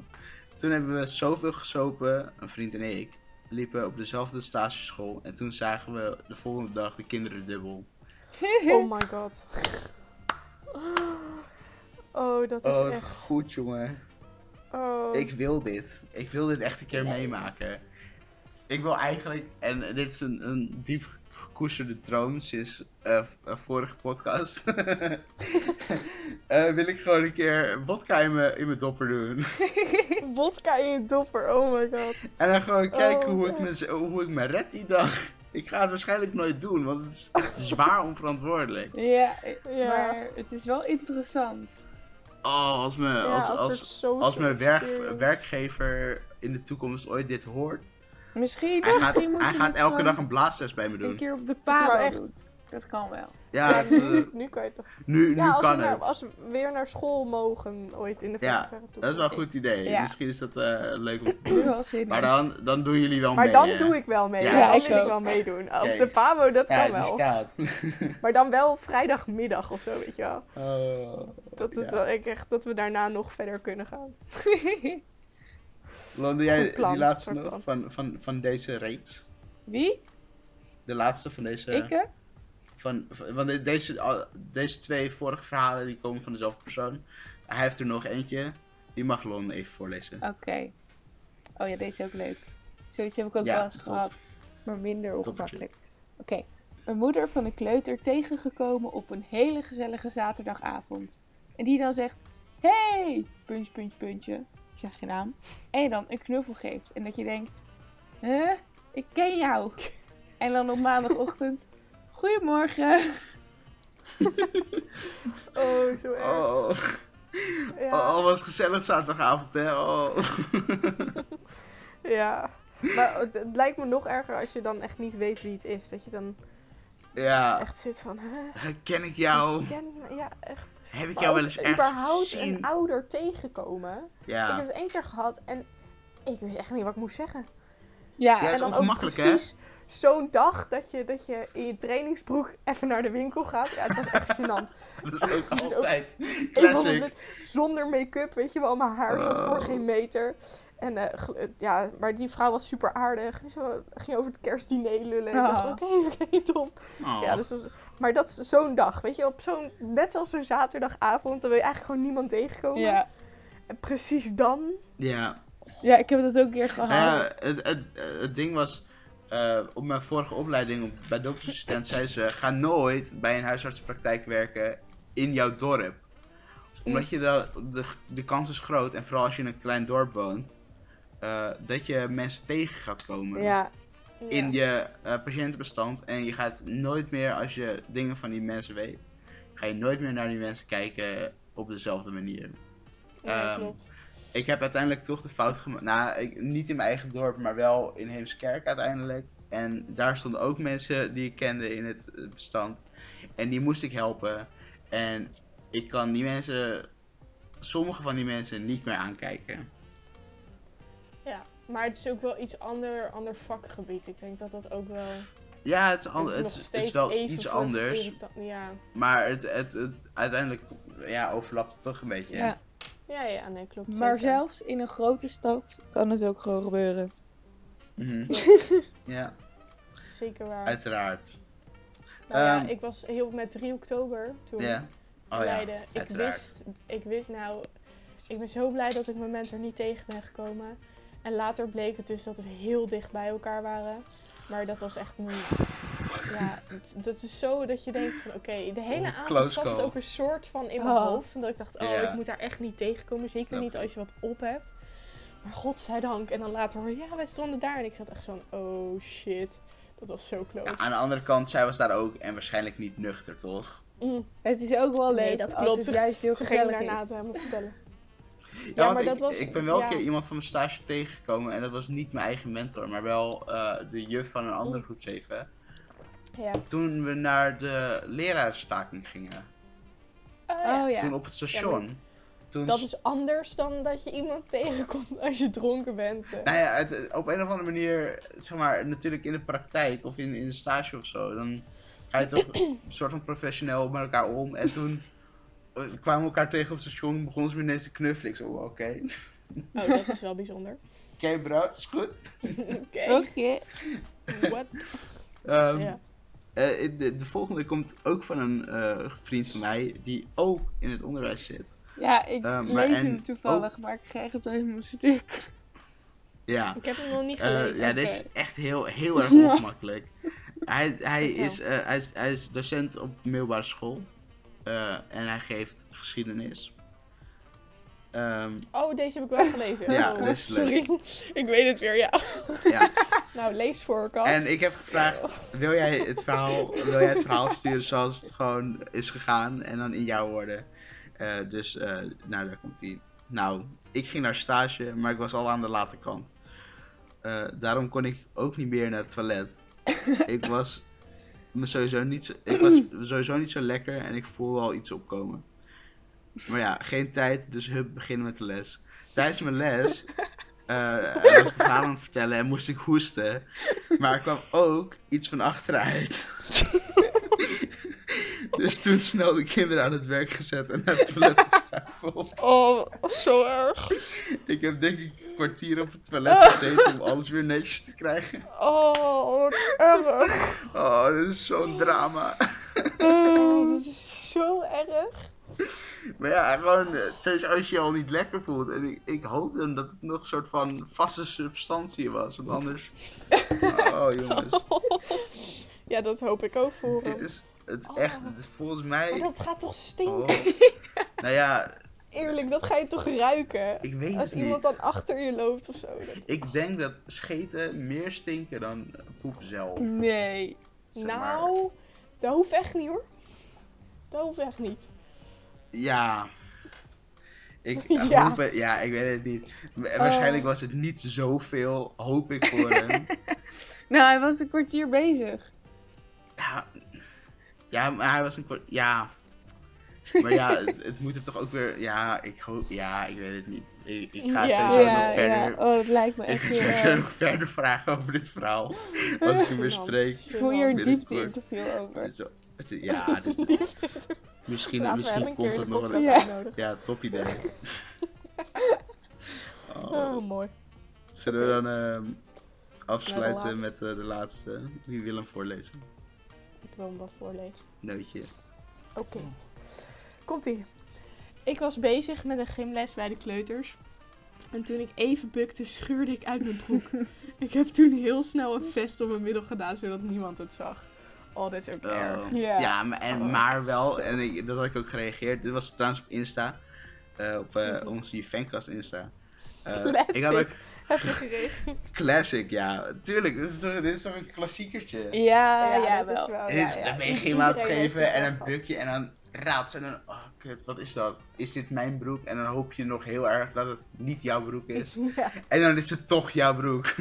Toen hebben we zoveel gesopen, een vriend en ik, liepen op dezelfde stageschool en toen zagen we de volgende dag de kinderen dubbel. Oh my god. Oh, dat is Oh, echt... goed jongen. Oh. Ik wil dit. Ik wil dit echt een keer Nee. meemaken. Ik wil eigenlijk, en dit is een, een diep gekoesterde droom sinds eh, een vorige podcast. Eh, wil ik gewoon een keer vodka in mijn, in mijn dopper doen. Vodka in je dopper, oh my god. En dan gewoon kijken Oh, hoe, ik me, hoe ik me red die dag. Ik ga het waarschijnlijk nooit doen, want het is echt zwaar onverantwoordelijk. Ja, eh, Ja. maar het is wel interessant. Oh, als, me, Ja, als, als, als mijn werk, werkgever in de toekomst ooit dit hoort, Misschien, hij gaat, misschien moet hij gaat het elke dag een blaastest bij me een doen. keer op de Maar pabo echt. doen. Dat kan wel. Ja, het, eh, nu, nu kan je het nog. nu, nu Ja, als, kan we naar- het. als we weer naar school mogen ooit in de Ja, verre toekomst. Dat is wel een goed idee. Ja. Misschien is dat eh, leuk om te Nu doen. wel zin Maar dan, dan doen jullie wel Maar mee. dan hè? doe ik wel mee. Ja, Ja, dan ik wil wel meedoen. Op de Pabo, dat Ja, kan wel. staat. Maar dan wel vrijdagmiddag of zo, weet je wel. Oh, Dat, is ja. wel ik echt, dat we daarna nog verder kunnen gaan. Lon, doe jij plan, die laatste nog van, van, van deze reeks? Wie? De laatste van deze... Ikke? Van, van, want de- deze, deze twee vorige verhalen die komen van dezelfde persoon. Hij heeft er nog eentje. Die mag Lon even voorlezen. Oké. Oh ja, deze is ook leuk. Zoiets heb ik ook Ja, wel eens top. gehad. Maar minder ongemakkelijk. Oké. Een moeder van een kleuter tegengekomen op een hele gezellige zaterdagavond. En die dan zegt... Hey! Puntje, puntje, puntje. Ik zeg geen naam. En je dan een knuffel geeft. En dat je denkt... Huh? Ik ken jou. En dan op maandagochtend... Goedemorgen. Oh, zo erg. Oh, Ja. oh, wat gezellig zaterdagavond, hè? Oh. ja. Maar het, het lijkt me nog erger als je dan echt niet weet wie het is. Dat je dan ja, echt zit van... Hè? ken ik jou? Ik ken- ja, echt. Heb ik Maar jou wel eens überhaupt gezien? een ouder tegenkomen. Ik Ja, heb het één keer gehad en ik wist echt niet wat ik moest zeggen. Ja, Ja, het en is dan ook ongemakkelijk, hè? precies zo'n dag dat je, dat je in je trainingsbroek even naar de winkel gaat. Ja, het was echt gênant. dat is ook Dat is ook altijd classic. met- zonder make-up, weet je wel. Mijn haar zat voor Oh. geen meter. En eh, eh, ja, maar die vrouw was super aardig. Dus we ging over het kerstdiner lullen. Ik dacht, Oh. oké, oké, Tom. Oh. Ja, dus was- maar dat is zo'n dag, weet je. Op zo'n, net zoals zo'n zaterdagavond, dan wil je eigenlijk gewoon niemand tegenkomen. ja. En precies dan... ja. ja, ik heb dat ook een keer gehad. Ja, het, het, het ding was, eh, op mijn vorige opleiding op, bij doktersassistent zei ze: ga nooit bij een huisartsenpraktijk werken in jouw dorp. Omdat je de, de, de kans is groot, en vooral als je in een klein dorp woont, eh, dat je mensen tegen gaat komen Ja, in je eh, patiëntenbestand. En je gaat nooit meer, als je dingen van die mensen weet, ga je nooit meer naar die mensen kijken op dezelfde manier. Ja, Ehm, klopt. Ik heb uiteindelijk toch de fout gemaakt. Nou, ik, niet in mijn eigen dorp, maar wel in Heemskerk uiteindelijk. En daar stonden ook mensen die ik kende in het bestand. En die moest ik helpen. En ik kan die mensen, sommige van die mensen, niet meer aankijken. Maar het is ook wel iets ander, ander vakgebied. Ik denk dat dat ook wel... Ja, het is, ander, het is het wel iets anders. Ja. Maar het, het, het, uiteindelijk ja, overlapt het toch een beetje. ja. ja, ja, nee, klopt. maar zeker. zelfs in een grote stad kan het ook gewoon gebeuren. Mhm. ja Zeker waar. uiteraard. Nou ja, Ehm, ik was heel met 3 oktober toen Ja. Oh ja, ik uiteraard. wist, ik wist nou, ik ben zo blij dat ik mijn mentor niet tegen ben gekomen. En later bleek het dus dat we heel dicht bij elkaar waren. Maar dat was echt niet. Ja, het- dat is zo dat je denkt van oké, de hele Oh, avond zat het ook een soort van in mijn Oh. hoofd. En dat ik dacht, oh, ik moet daar echt niet tegenkomen. Zeker Snap niet als je wat op hebt. Maar godzijdank. En dan later hoor je, ja, wij stonden daar. En ik zat echt zo'n, oh shit. Dat was zo close. Ja, aan de andere kant, zij was daar ook en waarschijnlijk niet nuchter, toch? Mm, Het is ook wel leuk Nee, dat als klopt. het juist heel ze ging gezellig daarna is. het helemaal vertellen. Ja, maar ik, dat was- ik ben wel ja. een keer iemand van mijn stage tegengekomen en dat was niet mijn eigen mentor, maar wel eh, de juf van een andere groep 7. Ja. Toen we naar de leraarstaking gingen, Oh, ja. Oh ja. toen op het station. toen Dat is anders dan dat je iemand tegenkomt als je dronken bent. eh. Nou ja, het, het- op een of andere manier, zeg maar, natuurlijk in de praktijk of in, in een stage of zo, dan ga je toch een soort van professioneel met elkaar om. En toen eh, kwamen we elkaar tegen op het station, begonnen ze me ineens te knuffelen. Ik zo, oh, oké. Oh, dat is wel bijzonder. Oké bro, het is goed. Oké. Oké. What? Ehm, Ja. eh, de, de volgende komt ook van een eh, vriend van mij, die ook in het onderwijs zit. Ja, ik Eh, maar lees en hem toevallig, maar ik krijg het helemaal stuk. Ja. Ik heb hem nog niet gelezen. ja, dit Oké. is echt heel, heel erg Ja. ongemakkelijk. Hij, hij, is, hij, is, hij is docent op middelbare school. Eh, en hij geeft geschiedenis. Ehm, Oh, deze heb ik wel gelezen. Ja, oh, is leuk. sorry. ik weet het weer, ja. ja. Nou, lees voor, Kas. En ik heb gevraagd, wil jij, het verhaal, wil jij het verhaal sturen zoals het gewoon is gegaan? En dan in jouw woorden. Eh, dus, eh, nou, daar komt hij. Nou, ik ging naar stage, maar ik was al aan de late kant. Daarom kon ik ook niet meer naar het toilet. ik was me sowieso niet zo, ik was sowieso niet zo lekker en ik voelde al iets opkomen. Maar ja, geen tijd, dus hup, beginnen met de les. Tijdens mijn les eh, was ik verhaal aan het vertellen en moest ik hoesten. Maar er kwam ook iets van achteruit. dus toen snel de kinderen aan het werk gezet en naar het toilet Oh, zo erg. Ik heb denk ik een kwartier op het toilet gezeten om alles weer netjes te krijgen. Oh, wat erg. Oh, dit is zo'n drama. Oh, dat is zo erg. Maar ja, gewoon, eh, als je je al niet lekker voelt. En ik, ik hoop dan dat het nog een soort van vaste substantie was. Want anders. Oh jongens. Ja, dat hoop ik ook voor Dit is het Oh. echt, het- volgens Maar mij. dat gaat toch stinken? Oh. Nou ja, Eerlijk, dat ga je toch ruiken? ik weet Als het iemand niet. dan achter je loopt of zo. Dat... Ik denk dat scheten meer stinken dan poep zelf. Nee. zeg maar. Nou, dat hoeft echt niet hoor. Dat hoeft echt niet. Ja. Ik Ja. hoop het, ja, ik weet het niet. Wa- Waarschijnlijk was het niet zoveel, hoop ik voor hem. Nou, hij was een kwartier bezig. Ja, ja, maar hij was een kwart. Ja. Maar ja, het, het moet hem toch ook weer. Ja, ik hoop. Ja, ik weet het niet. Ik, ik ga Ja. sowieso ja, nog verder. ja. Oh, dat lijkt me Ik echt ga heel sowieso nog verder vragen over dit verhaal. Als ik hem weer spreek. Ik wil hier een diepte-interview over. Het Ja, dit, misschien, misschien komt het nog wel eens. Ja. top idee. Oh, Oh, mooi. zullen we dan ehm, afsluiten met eh, de laatste? Wie wil hem voorlezen? Ik wil hem wel voorlezen. Neutje. Oké. Komt-ie. Ik was bezig met een gymles bij de kleuters. En toen ik even bukte, scheurde ik uit mijn broek. ik heb toen heel snel een vest om mijn middel gedaan, zodat niemand het zag. Oh, dit is ook erg. Oh. Ja. Ja, maar, en, Oh. maar wel, en ik, dat had ik ook gereageerd. Dit was trouwens op Insta. eh, op eh, Mhm. onze fancast Insta. Eh, Classic. ik had ook Heb je gereageerd? classic, ja. Tuurlijk, dit is toch, dit is toch een klassiekertje. Ja, ja, dat wel. is wel. Het ja, is ja. dan ben je geen geven en een bukje en dan raadt ze en dan, oh kut, wat is dat? Is dit mijn broek? En dan hoop je nog heel erg dat het niet jouw broek is. Ja. En dan is het toch jouw broek.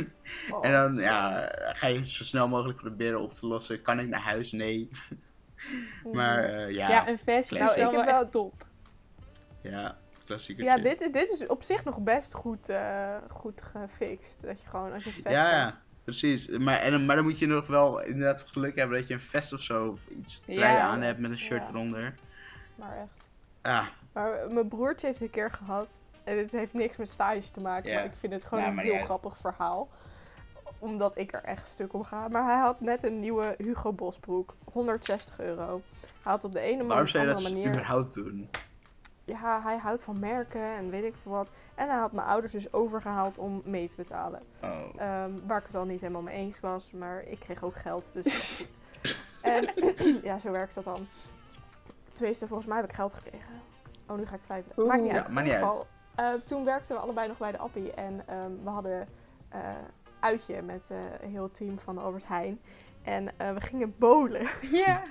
Oh. En dan ja, ga je zo snel mogelijk proberen op te lossen. Kan ik naar huis? Nee. Maar eh, ja, Ja, een vest Nou, ik heb wel- top. ja, klassiekertje. Ja, dit is, dit is op zich nog best goed, eh, goed gefixt. Dat je gewoon als je vest Ja, hebt. Precies. Maar, en, maar dan moet je nog wel inderdaad het geluk hebben dat je een vest of zo of iets trui Ja, aan hebt met een shirt ja. eronder. Maar echt. Ah, Maar mijn broertje heeft een keer gehad. En het heeft niks met stage te maken. Maar ik vind het gewoon Nou, een heel uit. grappig verhaal. Omdat ik er echt stuk om ga. Maar hij had net een nieuwe Hugo Boss broek. 160 euro. Hij had op de ene waarom manier, zou je dat überhaupt doen? Ja, hij houdt van merken en weet ik veel wat. En hij had mijn ouders dus overgehaald om mee te betalen. Oh. Ehm, waar ik het al niet helemaal mee eens was. Maar ik kreeg ook geld, dus goed. En ja, zo werkt dat dan. Tenminste, volgens mij heb ik geld gekregen. Oh, nu ga ik twijfelen. Maakt niet Ja, uit. maakt In niet geval, eh, toen werkten we allebei nog bij de Appie. En ehm, we hadden eh uitje met eh, een heel team van Albert Heijn. En we gingen bowlen. Ja.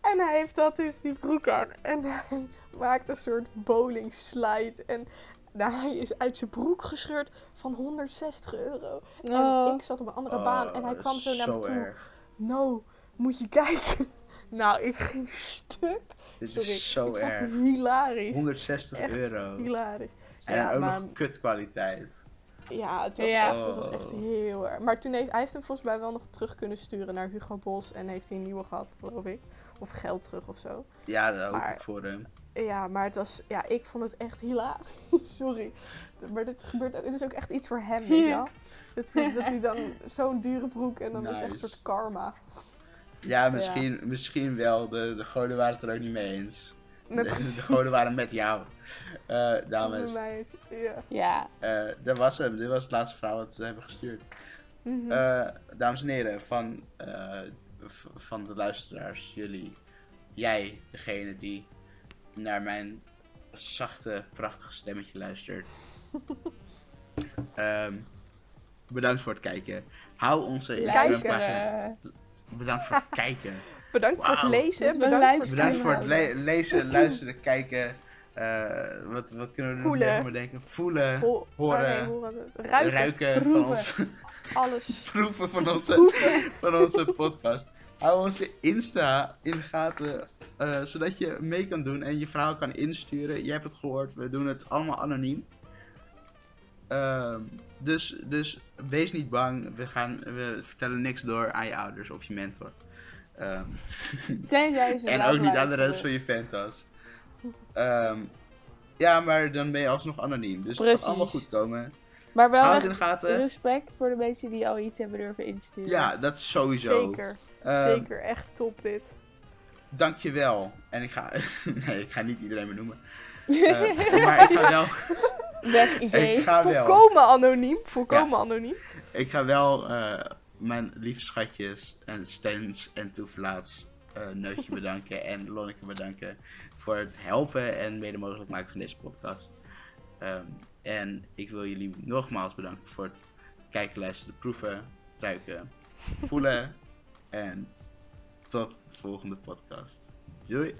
En hij heeft dat dus die broek aan. En hij maakt een soort bowling slide. En nou, hij is uit zijn broek gescheurd van 160 euro. Oh. En ik zat op een andere baan en hij Oh, kwam zo naar me zo toe. erg. No, moet je kijken. nou, ik ging stuk. Dit Sorry, is zo ik vond het erg. hilarisch. 160 Echt euro. Hilarisch. En Ja, ook maar- nog kutkwaliteit. Ja, het was, Ja. Echt, het was echt Oh. heel erg. Maar toen heeft hij heeft hem volgens mij wel nog terug kunnen sturen naar Hugo Bos. En heeft hij een nieuwe gehad, geloof ik. Of geld terug of zo. Ja, dat Maar- ik voor hem. Ja, maar het was, ja, ik vond het echt hilarisch. Sorry. Maar dit gebeurt ook, het is ook echt iets voor hem, weet je wel? Dat, dat hij dan zo'n dure broek en dan is het echt een soort karma. Ja, misschien, misschien wel. De, de goden waren het er ook niet mee eens. Nee, de, goden waren met jou. Eh, dames, Bij mij is, ja. Ja. eh, dat was hem. Dit was het laatste verhaal wat we hebben gestuurd. Mhm. Eh, dames en heren, van, eh, van de luisteraars, jullie, jij, degene die naar mijn zachte, prachtige stemmetje luistert. Ehm, bedankt voor het kijken. Hou onze Kijken. Instagram-pagina. Bedankt voor het kijken. Bedankt voor het lezen. Dus bedankt voor het luisteren. Bedankt voor het le- lezen, luisteren, kijken. Eh, wat, wat kunnen we Voelen. nog meer denken? Voelen, Ho- horen, nee, horen het. Ruiken. van proeven. ons, Alles. proeven van onze, van onze podcast. Hou onze Insta in de gaten, eh, zodat je mee kan doen en je verhaal kan insturen. Je hebt het gehoord, we doen het allemaal anoniem. Ehm, dus, dus wees niet bang, we, gaan, we vertellen niks door aan je ouders of je mentor. Ehm, Tenzij ze en ook niet aan de rest van je fantas. Ehm, ja, maar dan ben je alsnog anoniem. Dus het gaat allemaal goed komen. Maar wel echt respect voor de mensen die al iets hebben durven insturen. Ja, dat is sowieso. Zeker. Ehm, Zeker. Echt top dit. Dankjewel. En ik ga... nee, ik ga niet iedereen benoemen. Eh, maar ik ga wel... Weg idee. Ik ga wel... Volkomen anoniem. Volkomen anoniem. Ik ga wel eh, mijn lieve schatjes en steens en toeverlaats eh Neutje bedanken en Lonneke bedanken voor het helpen en mede mogelijk maken van deze podcast. Ehm, en ik wil jullie nogmaals bedanken voor het kijken, luisteren, proeven, ruiken, voelen en tot de volgende podcast. Doei!